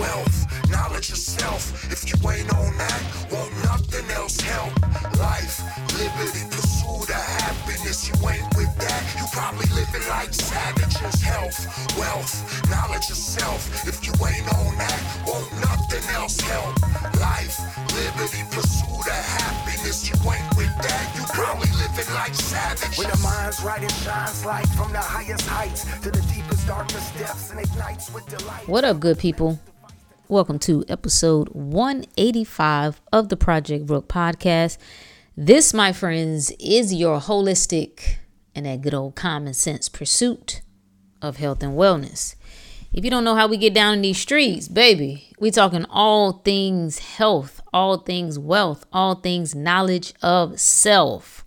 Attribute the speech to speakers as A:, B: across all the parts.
A: wealth, knowledge of self. If you ain't on that, won't nothing else help. Life, liberty, pursuit of happiness. You ain't with that, you probably living like savages. Health, wealth, knowledge of self. If you ain't on that, won't nothing else help. Life, liberty, pursuit of happiness. You ain't with that, you probably living like savages.
B: When the mind's right, it shines light from the highest heights to the deepest darkest depths and ignites with delight.
C: What up, good people? Welcome to episode 185 of the Project Rook podcast. This, my friends, is your holistic and that good old common sense pursuit of health and wellness. If you don't know how we get down in these streets, baby, we talking all things health, all things wealth, all things knowledge of self.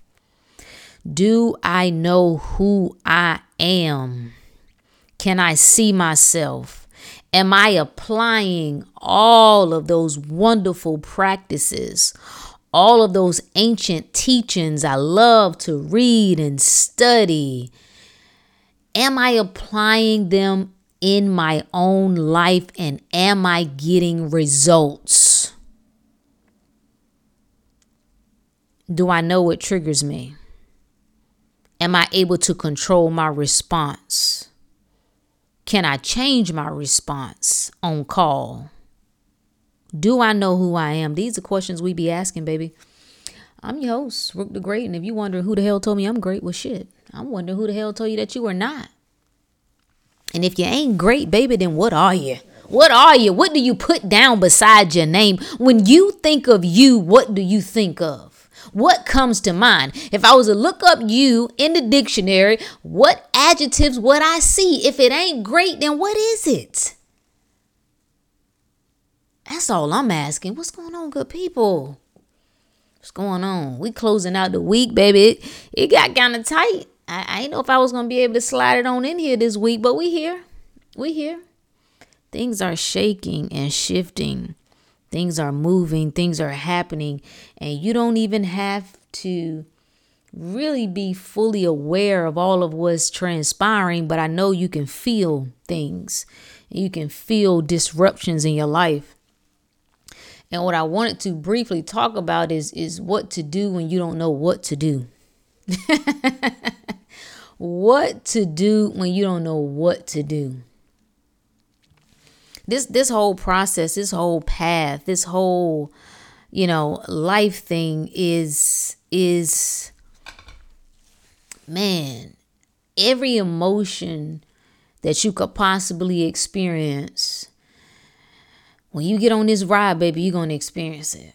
C: Do I know who I am? Can I see myself? Am I applying all of those wonderful practices, all of those ancient teachings I love to read and study? Am I applying them in my own life and am I getting results? Do I know what triggers me? Am I able to control my response? Can I change my response on call? Do I know who I am? These are questions we be asking, baby. I'm your host, Rook the Great, and if you wonder who the hell told me I'm great, well, shit, I'm wondering who the hell told you that you are not. And if you ain't great, baby, then what are you? What are you? What do you put down beside your name? When you think of you, what do you think of? What comes to mind? If I was to look up you in the dictionary, what adjectives would I see? If it ain't great, then what is it? That's all I'm asking. What's going on, good people? What's going on? We closing out the week, baby. It, it got kind of tight. I, I didn't know if I was gonna be able to slide it on in here this week, but we here. We here. Things are shaking and shifting. Things are moving, things are happening, and you don't even have to really be fully aware of all of what's transpiring, but I know you can feel things. You can feel disruptions in your life. And what I wanted to briefly talk about is is what to do when you don't know what to do. what to do when you don't know what to do this this whole process, this whole path, this whole you know life thing is is man, every emotion that you could possibly experience when you get on this ride, baby, you're gonna experience it.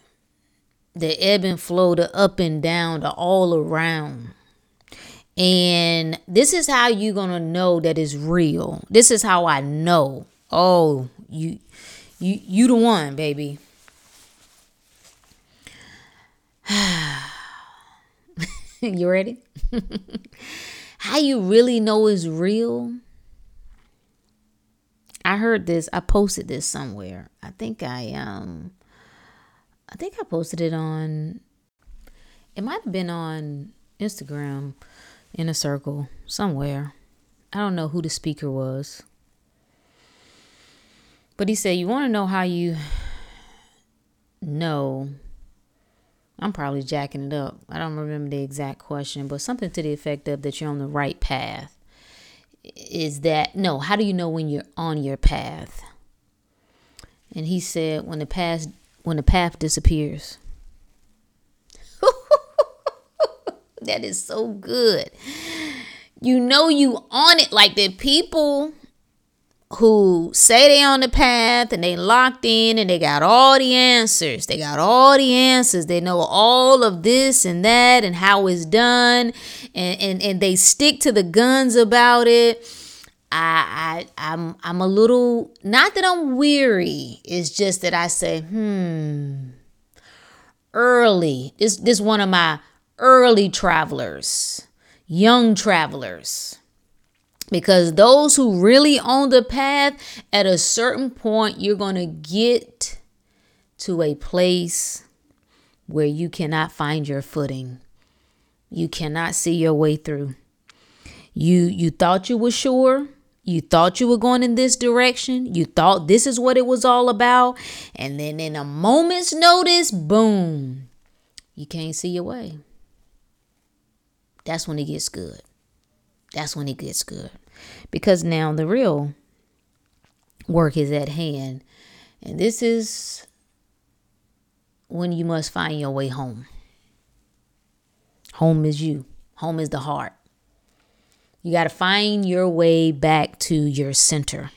C: The ebb and flow, the up and down, the all around. And this is how you're gonna know that it's real. This is how I know. Oh, you you you the one, baby. you ready? How you really know is real? I heard this. I posted this somewhere. I think I um I think I posted it on it might have been on Instagram in a circle somewhere. I don't know who the speaker was. But he said, You want to know how you know? I'm probably jacking it up. I don't remember the exact question, but something to the effect of that you're on the right path. Is that no, how do you know when you're on your path? And he said, when the path when the path disappears. that is so good. You know you on it like the people who say they on the path and they locked in and they got all the answers. They got all the answers. They know all of this and that and how it's done and, and, and they stick to the guns about it. I, I I'm I'm a little not that I'm weary. It's just that I say, hmm. Early. This this one of my early travelers, young travelers because those who really own the path, at a certain point, you're going to get to a place where you cannot find your footing. You cannot see your way through. You you thought you were sure. You thought you were going in this direction. You thought this is what it was all about. And then in a moment's notice, boom, you can't see your way. That's when it gets good. That's when it gets good. Because now the real work is at hand. And this is when you must find your way home. Home is you, home is the heart. You got to find your way back to your center.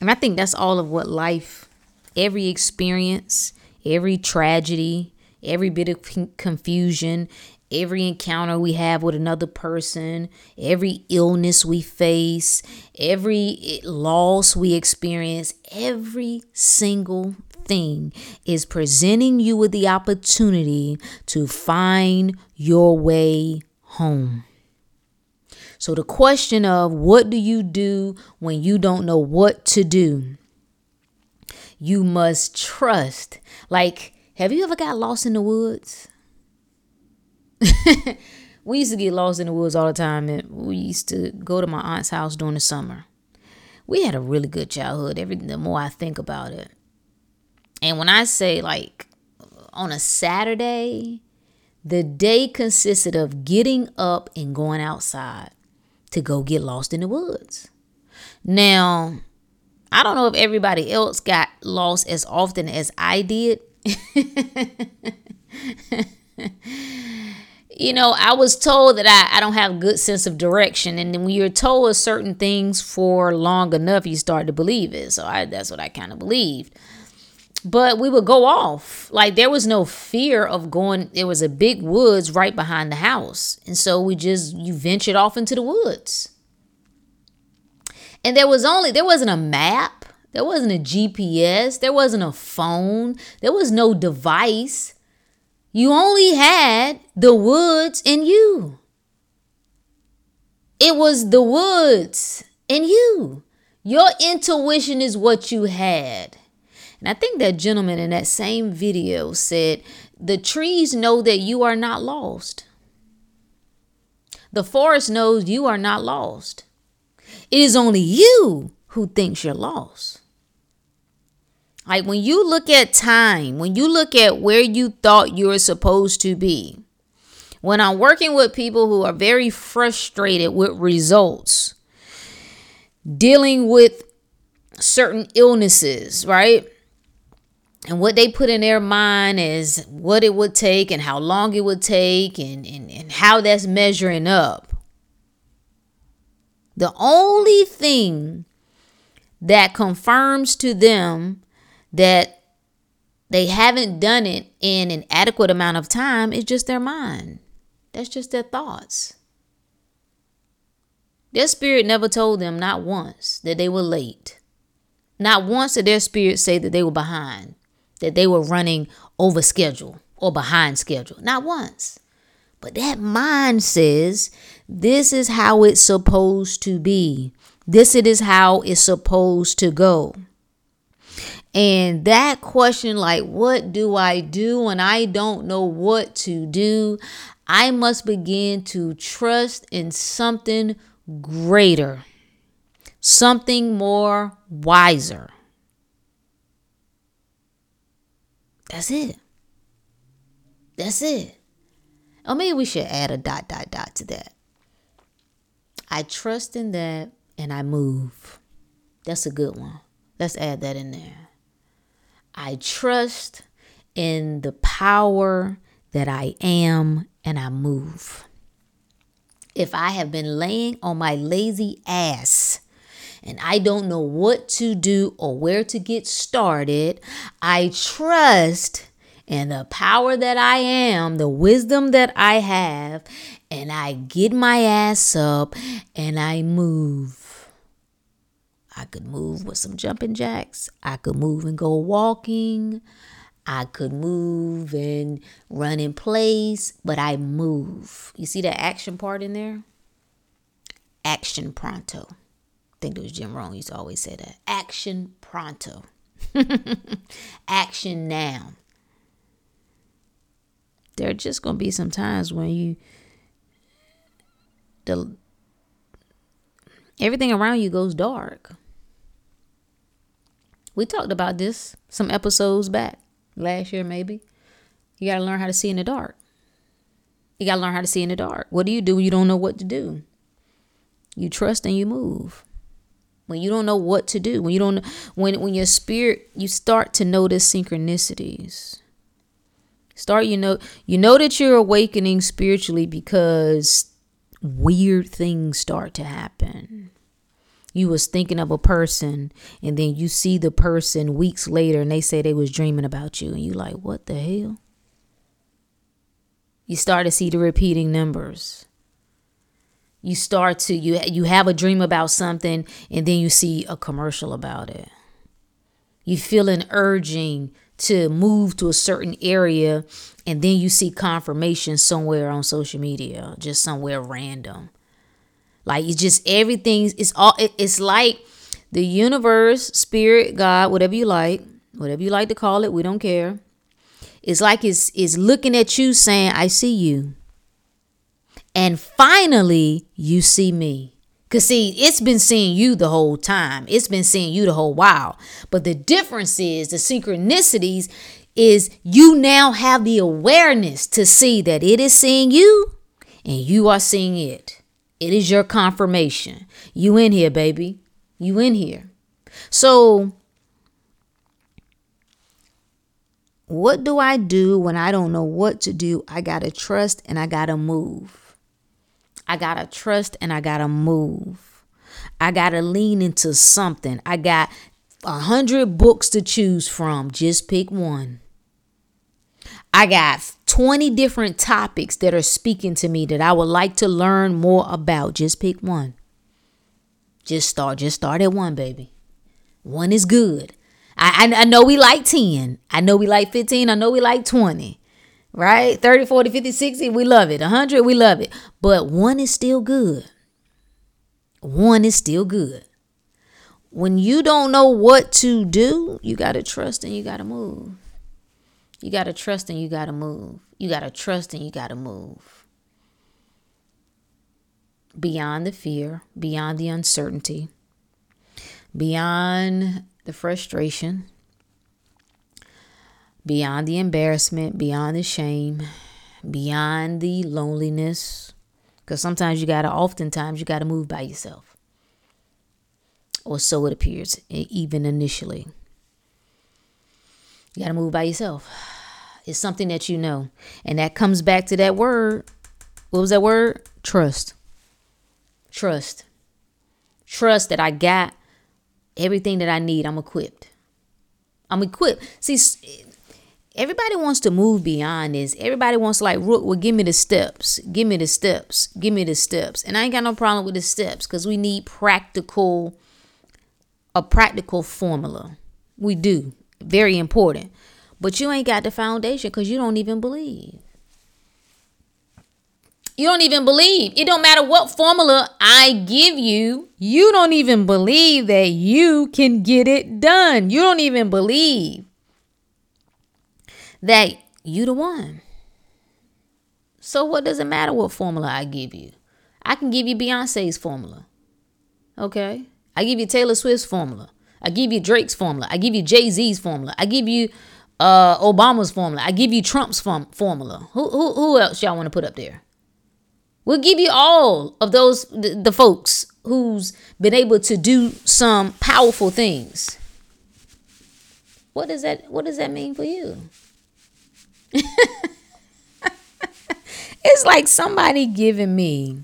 C: And I think that's all of what life, every experience, every tragedy, every bit of confusion, every encounter we have with another person, every illness we face, every eh, loss we experience, every single thing is presenting you with the opportunity to find your way home. So, the question of what do you do when you don't know what to do? You must trust. Like, have you ever got lost in the woods? we used to get lost in the woods all the time, and we used to go to my aunt's house during the summer. We had a really good childhood. Every the more I think about it, and when I say like on a Saturday, the day consisted of getting up and going outside to go get lost in the woods. Now, I don't know if everybody else got lost as often as I did. you know, I was told that I, I don't have good sense of direction. And then when you're told certain things for long enough, you start to believe it. So I, that's what I kind of believed. But we would go off. Like there was no fear of going. There was a big woods right behind the house. And so we just, you ventured off into the woods. And there was only, there wasn't a map. There wasn't a GPS. There wasn't a phone. There was no device you only had the woods and you. It was the woods and you. Your intuition is what you had. And I think that gentleman in that same video said, The trees know that you are not lost. The forest knows you are not lost. It is only you who thinks you're lost. Like when you look at time, when you look at where you thought you were supposed to be, when I'm working with people who are very frustrated with results, dealing with certain illnesses, right? And what they put in their mind is what it would take and how long it would take and, and, and how that's measuring up. The only thing that confirms to them that they haven't done it in an adequate amount of time is just their mind. That's just their thoughts. Their spirit never told them, not once, that they were late. Not once did their spirit say that they were behind, that they were running over schedule or behind schedule. Not once. But that mind says, this is how it's supposed to be. This it is how it's supposed to go. And that question, like, what do I do when I don't know what to do? I must begin to trust in something greater, something more wiser. That's it. That's it. Or maybe we should add a dot, dot, dot to that. I trust in that and I move. That's a good one. Let's add that in there. I trust in the power that I am and I move. If I have been laying on my lazy ass and I don't know what to do or where to get started, I trust in the power that I am, the wisdom that I have, and I get my ass up and I move. I could move with some jumping jacks. I could move and go walking. I could move and run in place, but I move. You see the action part in there? Action pronto. I think it was Jim Rohn used to always say that. Action pronto. action now. There are just gonna be some times when you the everything around you goes dark. We talked about this some episodes back, last year maybe. You got to learn how to see in the dark. You got to learn how to see in the dark. What do you do when you don't know what to do? You trust and you move. When you don't know what to do, when you don't when when your spirit you start to notice synchronicities. Start you know you know that you're awakening spiritually because weird things start to happen. You was thinking of a person and then you see the person weeks later and they say they was dreaming about you and you like, "What the hell?" You start to see the repeating numbers. You start to you you have a dream about something and then you see a commercial about it. You feel an urging to move to a certain area and then you see confirmation somewhere on social media, just somewhere random. Like it's just everything it's all it's like the universe, spirit, God, whatever you like, whatever you like to call it, we don't care it's like it's, it's looking at you saying, I see you. And finally, you see me. Because, see, it's been seeing you the whole time, it's been seeing you the whole while. But the difference is the synchronicities is you now have the awareness to see that it is seeing you and you are seeing it. It is your confirmation. You in here, baby. You in here. So What do I do when I don't know what to do? I got to trust and I got to move. I got to trust and I got to move. I got to lean into something. I got a hundred books to choose from. Just pick one. I got 20 different topics that are speaking to me that I would like to learn more about. Just pick one. Just start. Just start at one, baby. One is good. I, I, know we like 10. I know we like 15. I know we like 20. Right? 30, 40, 50, 60, we love it. 100, we love it. But one is still good. One is still good. When you don't know what to do, you got to trust and you got to move. You got to trust and you got to move. You got to trust and you got to move. Beyond the fear, beyond the uncertainty, beyond the frustration, beyond the embarrassment, beyond the shame, beyond the loneliness. Because sometimes you got to, oftentimes, you got to move by yourself. Or so it appears, even initially. You got to move by yourself. It's something that you know. And that comes back to that word. What was that word? Trust. Trust. Trust that I got everything that I need, I'm equipped. I'm equipped. See, everybody wants to move beyond this. Everybody wants to like, Rook, well, give me the steps. Give me the steps. Give me the steps. And I ain't got no problem with the steps because we need practical, a practical formula. We do. Very important. But you ain't got the foundation because you don't even believe. You don't even believe. It don't matter what formula I give you. You don't even believe that you can get it done. You don't even believe that you the one. So what does it matter what formula I give you? I can give you Beyonce's formula. Okay? I give you Taylor Swift's formula. I give you Drake's formula. I give you Jay-Z's formula. I give you uh, Obama's formula. I give you Trump's form- formula. Who, who, who else y'all want to put up there? We'll give you all of those the, the folks who's been able to do some powerful things. What does that what does that mean for you? it's like somebody giving me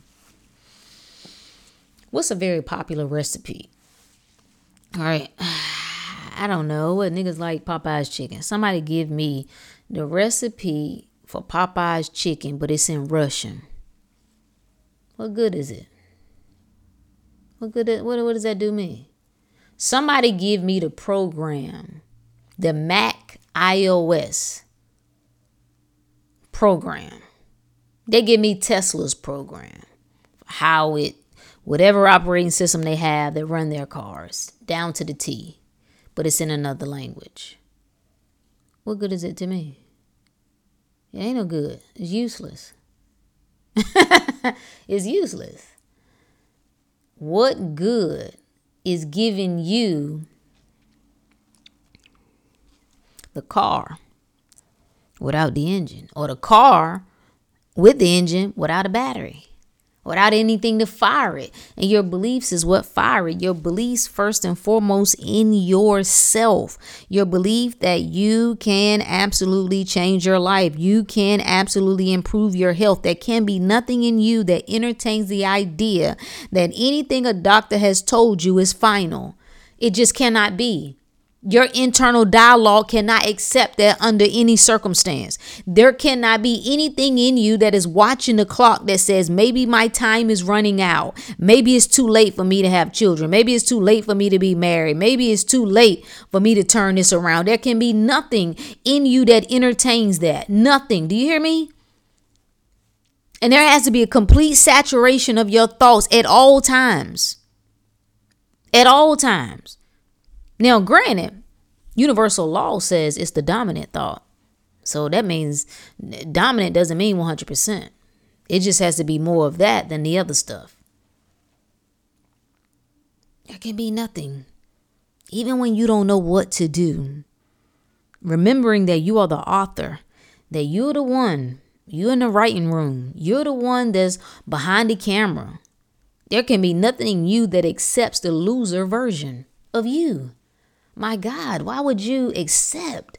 C: what's a very popular recipe? All right. I don't know what niggas like Popeye's chicken. Somebody give me the recipe for Popeye's chicken, but it's in Russian. What good is it? What good? Is, What, what does that do me? Somebody give me the program, the Mac iOS program. They give me Tesla's program, how it, whatever operating system they have that run their cars down to the T, but it's in another language. What good is it to me? It ain't no good. It's useless. it's useless. what good is giving you the car without the engine or the car with the engine without a battery? Without anything to fire it. And your beliefs is what fire it. Your beliefs, first and foremost, in yourself. Your belief that you can absolutely change your life. You can absolutely improve your health. There can be nothing in you that entertains the idea that anything a doctor has told you is final. It just cannot be. Your internal dialogue cannot accept that under any circumstance. There cannot be anything in you that is watching the clock that says, maybe my time is running out. Maybe it's too late for me to have children. Maybe it's too late for me to be married. Maybe it's too late for me to turn this around. There can be nothing in you that entertains that. Nothing. Do you hear me? And there has to be a complete saturation of your thoughts at all times. At all times. Now, granted, universal law says it's the dominant thought. So that means dominant doesn't mean 100%. It just has to be more of that than the other stuff. There can be nothing. Even when you don't know what to do, remembering that you are the author, that you're the one, you're in the writing room, you're the one that's behind the camera. There can be nothing in you that accepts the loser version of you. My God, why would you accept?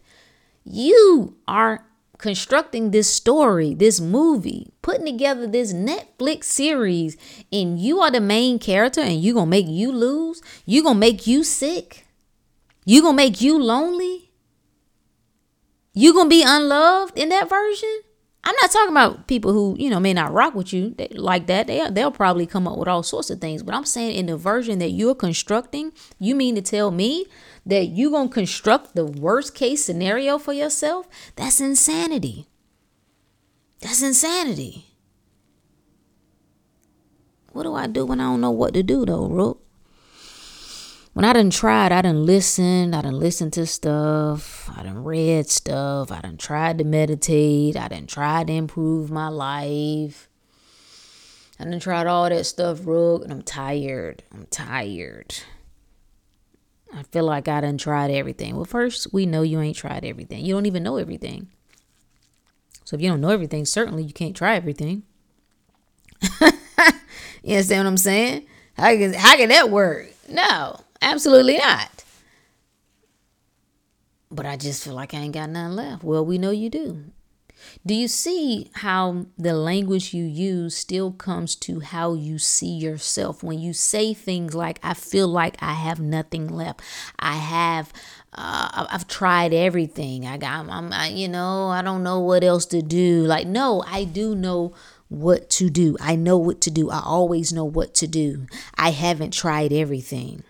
C: You are constructing this story, this movie, putting together this Netflix series, and you are the main character, and you gonna make you lose? You gonna make you sick? You gonna make you lonely? You gonna be unloved in that version? I'm not talking about people who, you know, may not rock with you like that. They, they'll probably come up with all sorts of things. But I'm saying in the version that you're constructing, you mean to tell me that you're going to construct the worst case scenario for yourself? That's insanity. That's insanity. What do I do when I don't know what to do, though, Rook? when I done tried, I done listened, I done listened to stuff, I done read stuff, I done tried to meditate, I done tried to improve my life. I done tried all that stuff, Rook, and I'm tired. I'm tired. I feel like I done tried everything. Well, first, we know you ain't tried everything. You don't even know everything. So if you don't know everything, certainly you can't try everything. you understand what I'm saying? How can, how can that work? No. Absolutely not. But I just feel like I ain't got nothing left. Well, we know you do. Do you see how the language you use still comes to how you see yourself? When you say things like, I feel like I have nothing left. I have, uh, I've tried everything. I got, I'm, I, you know, I don't know what else to do. Like, no, I do know what to do. I know what to do. I always know what to do. I haven't tried everything.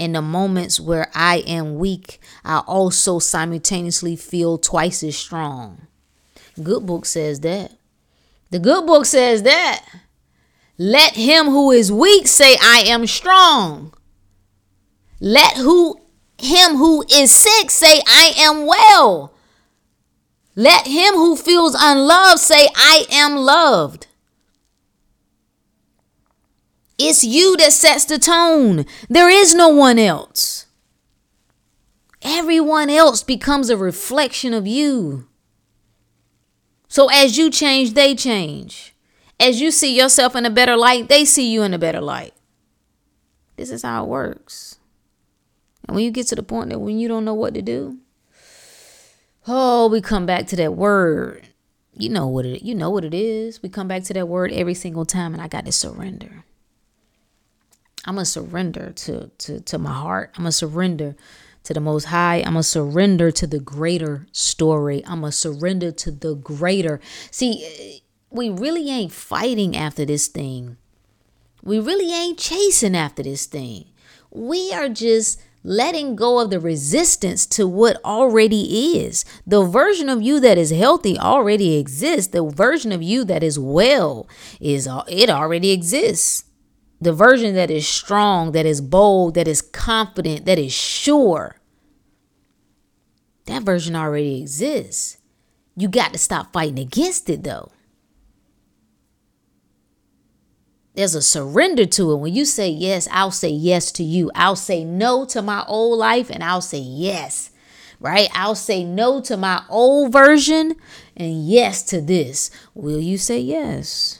C: In the moments where I am weak, I also simultaneously feel twice as strong. Good book says that. The good book says that. Let him who is weak say, I am strong. Let who him who is sick say, I am well. Let him who feels unloved say, I am loved. It's you that sets the tone. There is no one else. Everyone else becomes a reflection of you. So as you change, they change. As you see yourself in a better light, they see you in a better light. This is how it works. And when you get to the point that when you don't know what to do, oh, we come back to that word. You know what it you know what it is. We come back to that word every single time and I got to surrender. I'm gonna surrender to to to my heart. I'm gonna surrender to the most high. I'm gonna surrender to the greater story. I'm gonna surrender to the greater. See, we really ain't fighting after this thing. We really ain't chasing after this thing. We are just letting go of the resistance to what already is. The version of you that is healthy already exists. The version of you that is well is it already exists the version that is strong, that is bold, that is confident, that is sure, that version already exists. You got to stop fighting against it though. there's a surrender to it. When you say yes, I'll say yes to you. I'll say no to my old life and I'll say yes. Right? I'll say no to my old version and yes to this. Will you say yes?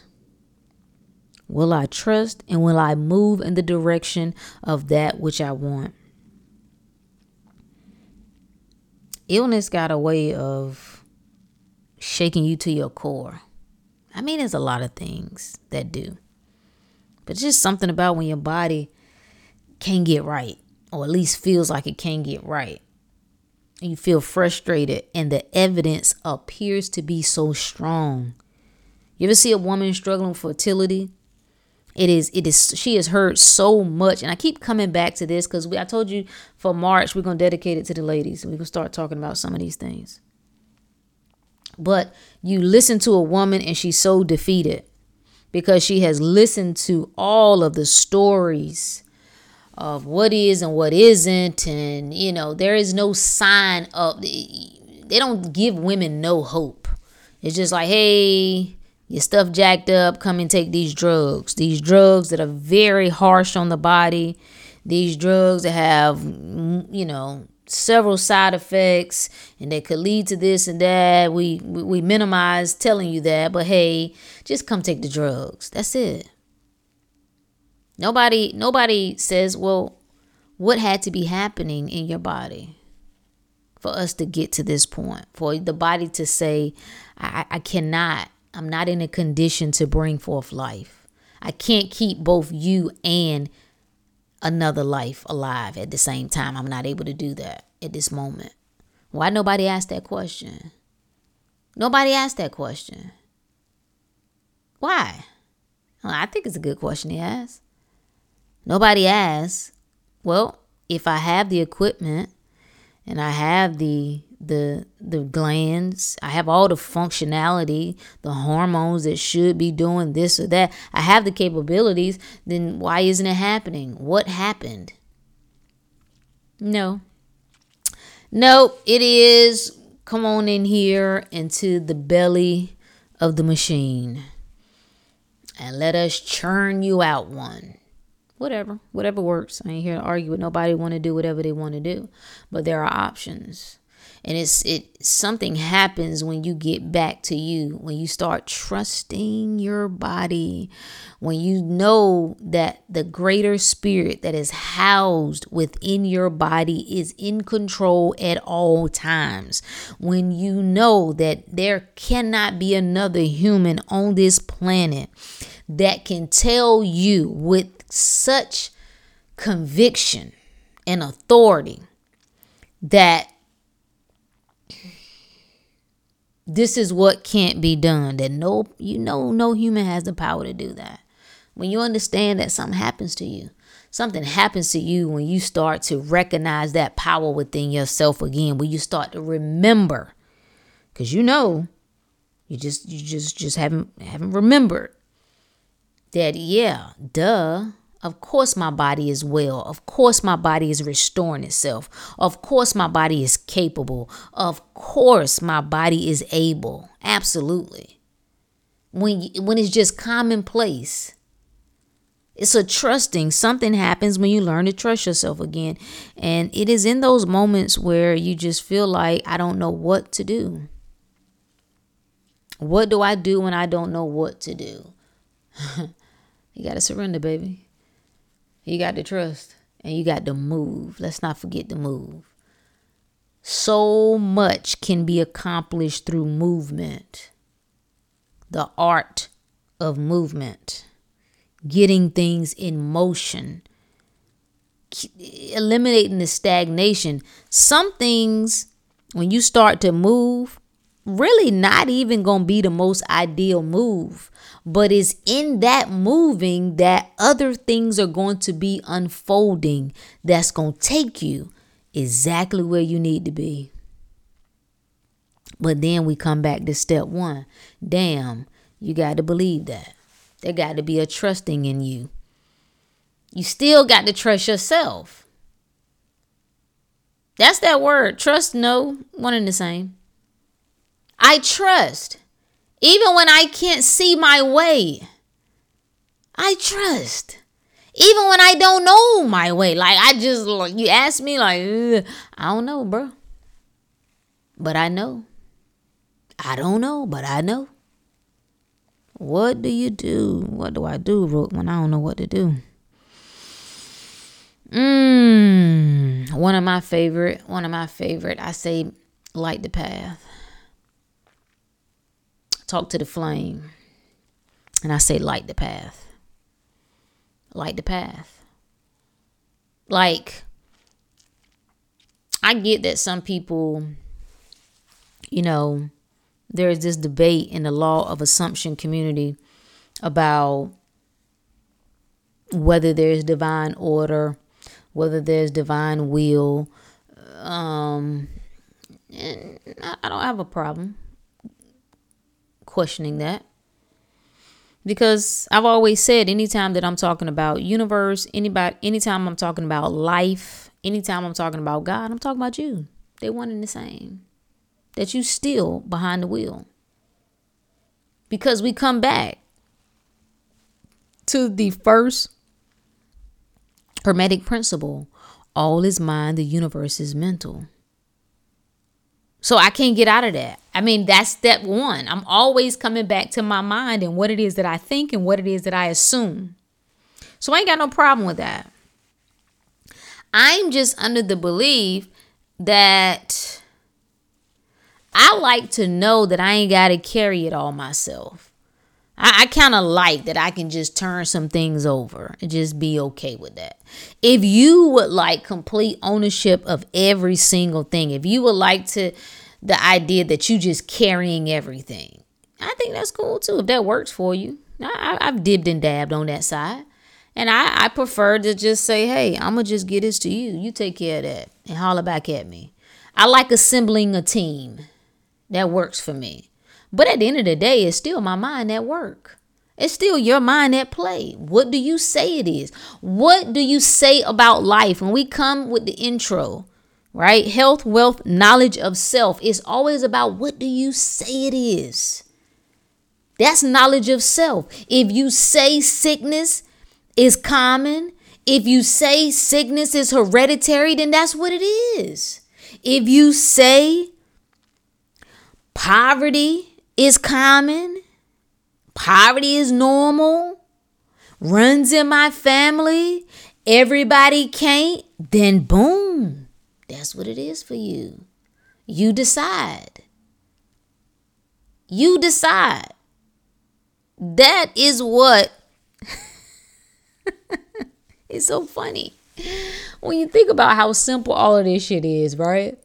C: Will I trust and will I move in the direction of that which I want? Illness got a way of shaking you to your core. I mean, there's a lot of things that do. But just something about when your body can't get right, or at least feels like it can't get right. And you feel frustrated, and the evidence appears to be so strong. You ever see a woman struggling with fertility? It is, it is, she has heard so much. And I keep coming back to this because I told you for March, we're going to dedicate it to the ladies. We're going to start talking about some of these things. But you listen to a woman and she's so defeated because she has listened to all of the stories of what is and what isn't. And, you know, there is no sign of, they don't give women no hope. It's just like, hey, your stuff jacked up, come and take these drugs. These drugs that are very harsh on the body. These drugs that have, you know, several side effects and they could lead to this and that. We we minimize telling you that, but hey, just come take the drugs. That's it. Nobody nobody says, "Well, what had to be happening in your body for us to get to this point? For the body to say, I, I cannot, I'm not in a condition to bring forth life. I can't keep both you and another life alive at the same time. I'm not able to do that at this moment. Why nobody asked that question? Nobody asked that question. Why? Well, I think it's a good question to ask. Nobody asked, well, if I have the equipment and I have the the the glands. I have all the functionality, the hormones that should be doing this or that. I have the capabilities, then why isn't it happening? What happened? No. No, it is come on in here into the belly of the machine and let us churn you out one whatever, whatever works. I ain't here to argue with nobody. Want to do whatever they want to do, but there are options, and it's it. Something happens when you get back to you, when you start trusting your body, when you know that the greater spirit that is housed within your body is in control at all times. When you know that there cannot be another human on this planet that can tell you with such conviction and authority that this is what can't be done that no you know no human has the power to do that. When you understand that something happens to you something happens to you when you start to recognize that power within yourself again when you start to remember because you know you just you just just haven't haven't remembered that yeah duh of course, my body is well. Of course, my body is restoring itself. Of course, my body is capable. Of course, my body is able. Absolutely. When, when it's just commonplace, it's a trusting. Something happens when you learn to trust yourself again. And it is in those moments where you just feel like, I don't know what to do. What do I do when I don't know what to do? you got to surrender, baby. You got to trust and you got to move. Let's not forget to move. So much can be accomplished through movement. The art of movement, getting things in motion, eliminating the stagnation. Some things, when you start to move, really not even going to be the most ideal move but it's in that moving that other things are going to be unfolding that's going to take you exactly where you need to be. But then we come back to step one. Damn, you got to believe that. There got to be a trusting in you. You still got to trust yourself. That's that word. Trust, no, one and the same. I trust. Even when I can't see my way, I trust. Even when I don't know my way. Like I just like you ask me like I don't know, bro. But I know. I don't know, but I know. What do you do? What do I do, Rook, when I don't know what to do? Mmm. One of my favorite, one of my favorite, I say light the path. Talk to the flame. And I say light the path. Light the path. Like, I get that some people, you know, there is this debate in the law of assumption community about whether there's divine order, whether there's divine will. Um, and I don't have a problem questioning that because I've always said anytime that I'm talking about universe, anybody, anytime I'm talking about life, anytime I'm talking about God, I'm talking about you. They're one and the same that you still behind the wheel. Because we come back to the first Hermetic principle all is mind, the universe is mental. So I can't get out of that. I mean, that's step one. I'm always coming back to my mind and what it is that I think and what it is that I assume. So I ain't got no problem with that. I'm just under the belief that I like to know that I ain't got to carry it all myself. I, I kind of like that I can just turn some things over and just be okay with that. If you would like complete ownership of every single thing, if you would like to, the idea that you just carrying everything, I think that's cool too. If that works for you, I, I've dibbed and dabbed on that side. And I, I prefer to just say, hey, I'm going to just get this to you. You take care of that and holler back at me. I like assembling a team that works for me. But at the end of the day, it's still my mind at work. It's still your mind at play. What do you say it is? What do you say about life? When we come with the intro, right? Health, wealth, knowledge of self. It's always about what do you say it is? That's knowledge of self. If you say sickness is common, if you say sickness is hereditary, then that's what it is. If you say Poverty is common. Poverty is normal. Runs in my family. Everybody can't. Then boom. That's what it is for you. You decide. You decide. That is what it's so funny when you think about how simple all of this shit is, right?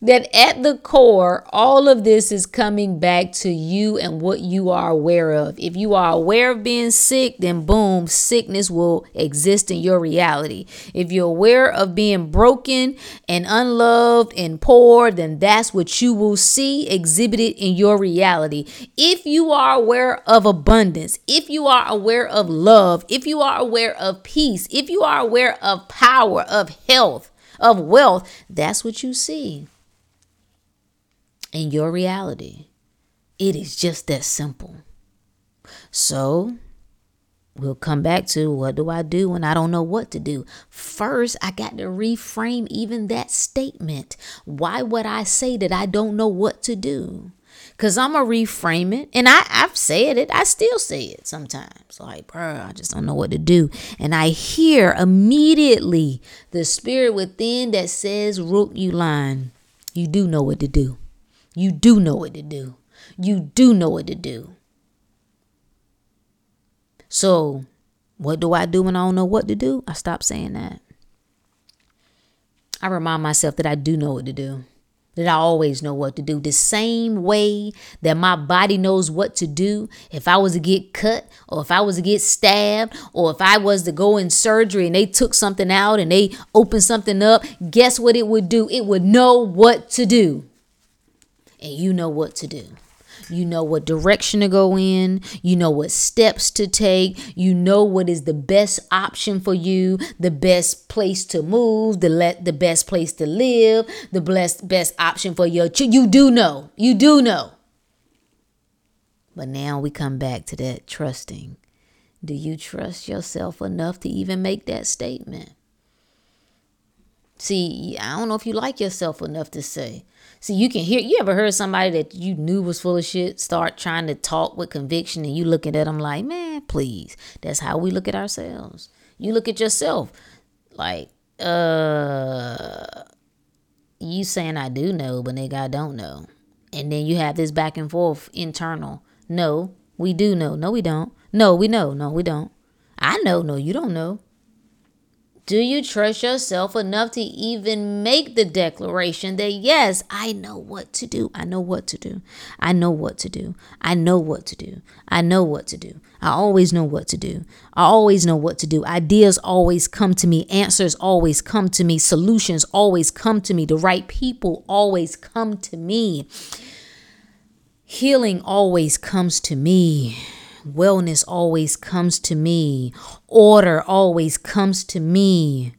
C: That at the core, all of this is coming back to you and what you are aware of. If you are aware of being sick, then boom, sickness will exist in your reality. If you're aware of being broken and unloved and poor, then that's what you will see exhibited in your reality. If you are aware of abundance, if you are aware of love, if you are aware of peace, if you are aware of power, of health, of wealth, that's what you see in your reality. It is just that simple. So, we'll come back to what do I do when I don't know what to do? First, I got to reframe even that statement. Why would I say that I don't know what to do? Cause I'm gonna reframe it, and I I've said it. I still say it sometimes. Like, bro, I just don't know what to do, and I hear immediately the spirit within that says, "Rook, you line. You do know what to do." You do know what to do. You do know what to do. So, what do I do when I don't know what to do? I stop saying that. I remind myself that I do know what to do. That I always know what to do. The same way that my body knows what to do if I was to get cut or if I was to get stabbed or if I was to go in surgery and they took something out and they opened something up, guess what it would do? It would know what to do and you know what to do. You know what direction to go in. You know what steps to take. You know what is the best option for you, the best place to move, the let the best place to live, the best best option for your ch- you do know. You do know. But now we come back to that trusting Do you trust yourself enough to even make that statement? See, I don't know if you like yourself enough to say. See, you can hear, you ever heard somebody that you knew was full of shit start trying to talk with conviction and you looking at them like, man, please. That's how we look at ourselves. You look at yourself like, uh, you saying I do know, but nigga, I don't know. And then you have this back and forth internal. No, we do know. No, we don't. No, we know. No, we don't. I know. No, you don't know. Do you trust yourself enough to even make the declaration that, yes, I know what to do? I know what to do. I know what to do. I know what to do. I know what to do. I always know what to do. I always know what to do. Ideas always come to me. Answers always come to me. Solutions always come to me. The right people always come to me. Healing always comes to me. Wellness always comes to me. Order always comes to me.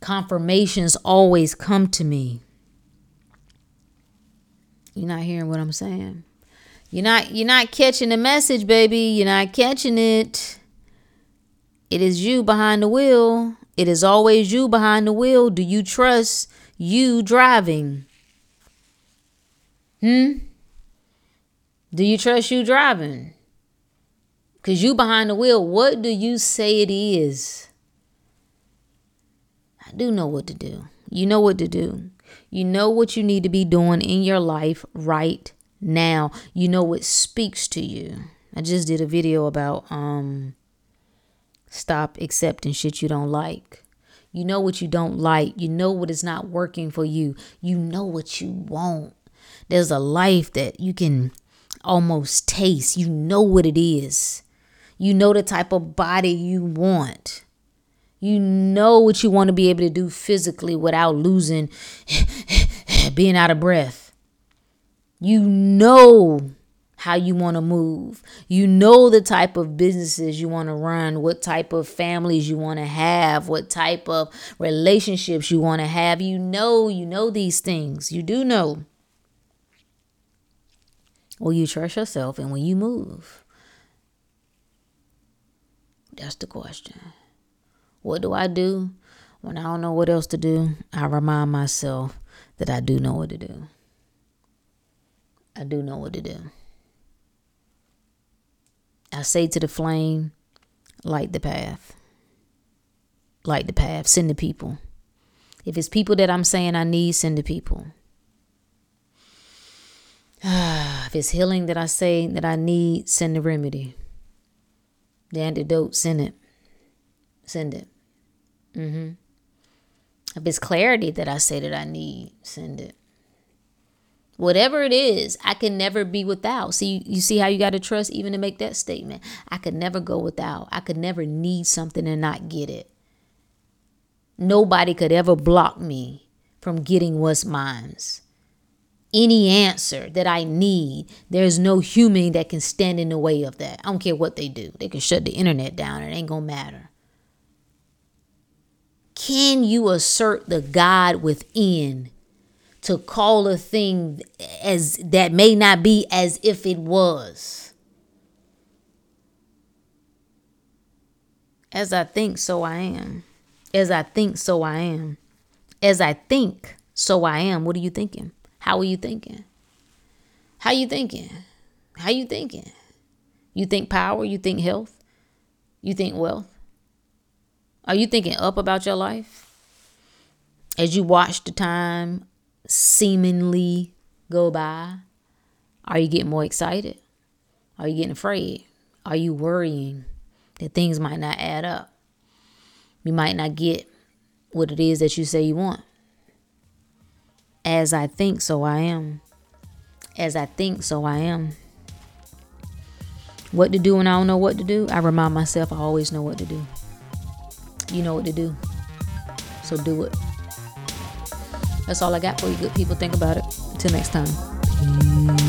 C: Confirmations always come to me. You're not hearing what I'm saying. You're not you're not catching the message, baby. You're not catching it. It is you behind the wheel. It is always you behind the wheel. Do you trust you driving? Hmm? Do you trust you driving? Cause you behind the wheel, what do you say it is? I do know what to do. You know what to do. You know what you need to be doing in your life right now. You know what speaks to you. I just did a video about um stop accepting shit you don't like. You know what you don't like. You know what is not working for you. You know what you want. There's a life that you can almost taste. You know what it is. You know the type of body you want. You know what you want to be able to do physically without losing, being out of breath. You know how you want to move. You know the type of businesses you want to run, what type of families you want to have, what type of relationships you want to have. You know, you know these things. You do know. Will you trust yourself and when you move? That's the question. What do I do when I don't know what else to do? I remind myself that I do know what to do. I do know what to do. I say to the flame, light the path. Light the path. Send the people. If it's people that I'm saying I need, send the people. if it's healing that I say that I need, send the remedy. The antidote, send it. Send it. Mm-hmm. If it's clarity that I say that I need, send it. Whatever it is, I can never be without. See, you see how you got to trust even to make that statement. I could never go without. I could never need something and not get it. Nobody could ever block me from getting what's mine's any answer that I need, there's no human that can stand in the way of that. I don't care what they do. They can shut the internet down. It ain't to matter. Can you assert the God within to call a thing as that may not be as if it was? As I think, so I am. As I think, so I am. As I think, so I am. What are you thinking? How are you thinking? How you thinking? How you thinking? You think power, you think health, you think wealth? Are you thinking up about your life? As you watch the time seemingly go by, are you getting more excited? Are you getting afraid? Are you worrying that things might not add up? You might not get what it is that you say you want. As I think, so I am. As I think, so I am. What to do when I don't know what to do, I remind myself I always know what to do. You know what to do. So do it. That's all I got for you, good people. Think about it. Until next time.